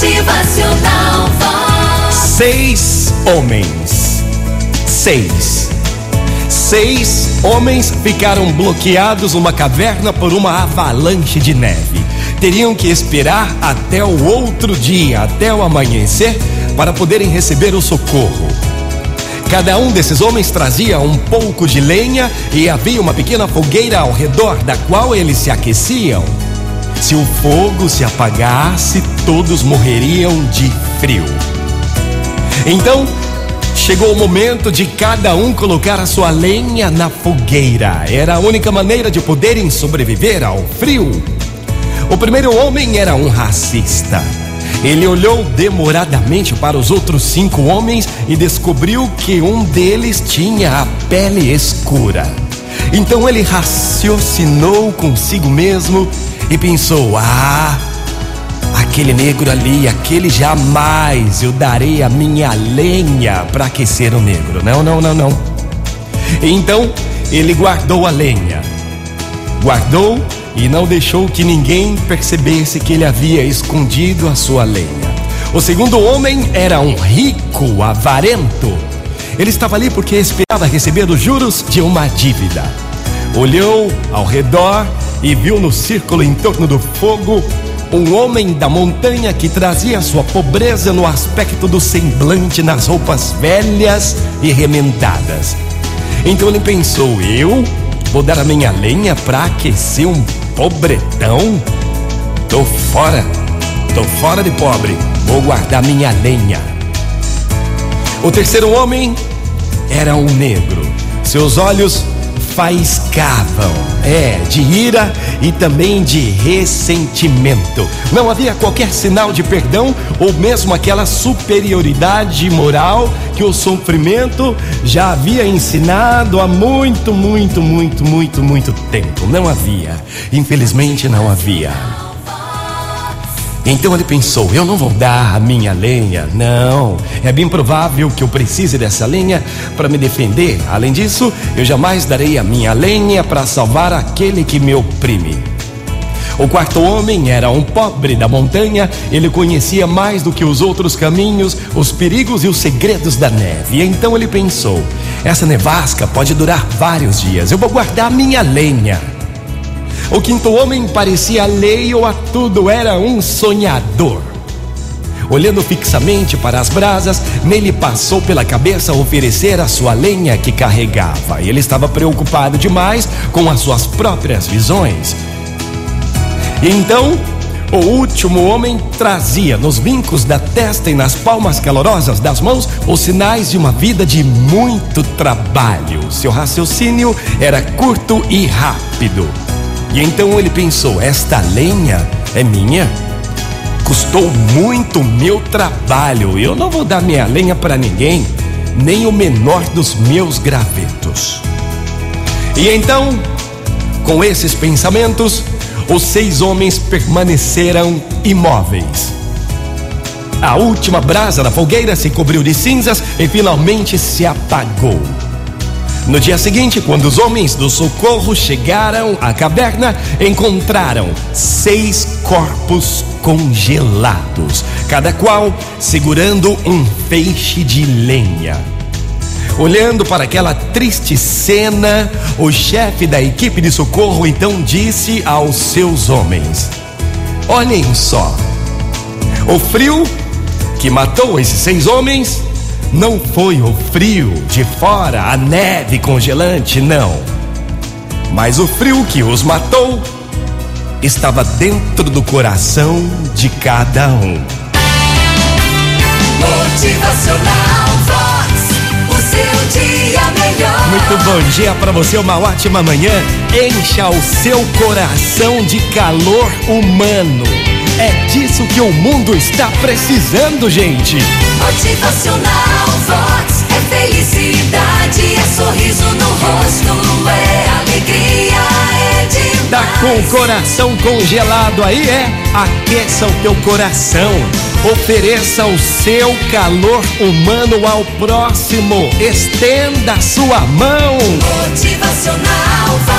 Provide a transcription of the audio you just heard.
Motivacional. Seis homens. Seis. Seis homens ficaram bloqueados numa caverna por uma avalanche de neve. Teriam que esperar até o outro dia, até o amanhecer, para poderem receber o socorro. Cada um desses homens trazia um pouco de lenha e havia uma pequena fogueira ao redor da qual eles se aqueciam. Se o fogo se apagasse, todos morreriam de frio. Então, chegou o momento de cada um colocar a sua lenha na fogueira. Era a única maneira de poderem sobreviver ao frio. O primeiro homem era um racista. Ele olhou demoradamente para os outros cinco homens e descobriu que um deles tinha a pele escura. Então ele raciocinou consigo mesmo e pensou: Ah, aquele negro ali, aquele jamais eu darei a minha lenha para aquecer o negro. Não, não, não, não. Então ele guardou a lenha. Guardou e não deixou que ninguém percebesse que ele havia escondido a sua lenha. O segundo homem era um rico avarento. Ele estava ali porque esperava receber os juros de uma dívida. Olhou ao redor e viu no círculo em torno do fogo um homem da montanha que trazia sua pobreza no aspecto do semblante, nas roupas velhas e remendadas. Então ele pensou: eu vou dar a minha lenha para aquecer um pobretão? Tô fora, tô fora de pobre, vou guardar minha lenha. O terceiro homem era um negro, seus olhos faiscavam, é, de ira e também de ressentimento. Não havia qualquer sinal de perdão ou mesmo aquela superioridade moral que o sofrimento já havia ensinado há muito, muito, muito, muito, muito tempo. Não havia. Infelizmente não havia. Então ele pensou: eu não vou dar a minha lenha, não. É bem provável que eu precise dessa lenha para me defender. Além disso, eu jamais darei a minha lenha para salvar aquele que me oprime. O quarto homem era um pobre da montanha, ele conhecia mais do que os outros caminhos, os perigos e os segredos da neve. E então ele pensou: essa nevasca pode durar vários dias, eu vou guardar minha lenha. O quinto homem parecia alheio a tudo, era um sonhador. Olhando fixamente para as brasas, nele passou pela cabeça oferecer a sua lenha que carregava. Ele estava preocupado demais com as suas próprias visões. Então, o último homem trazia nos vincos da testa e nas palmas calorosas das mãos os sinais de uma vida de muito trabalho. Seu raciocínio era curto e rápido. E então ele pensou: esta lenha é minha? Custou muito meu trabalho. Eu não vou dar minha lenha para ninguém, nem o menor dos meus gravetos. E então, com esses pensamentos, os seis homens permaneceram imóveis. A última brasa da fogueira se cobriu de cinzas e finalmente se apagou. No dia seguinte, quando os homens do socorro chegaram à caverna, encontraram seis corpos congelados, cada qual segurando um feixe de lenha. Olhando para aquela triste cena, o chefe da equipe de socorro então disse aos seus homens: Olhem só, o frio que matou esses seis homens não foi o frio de fora, a neve congelante, não. Mas o frio que os matou estava dentro do coração de cada um. Motivacional Vox, o seu dia melhor. Muito bom dia para você, uma ótima manhã. Encha o seu coração de calor humano. É disso que o mundo está precisando, gente. Motivacional Vox é felicidade, é sorriso no rosto, é alegria, é demais. Tá com o coração congelado aí, é? Aqueça o teu coração. Ofereça o seu calor humano ao próximo. Estenda a sua mão. Motivacional Vox.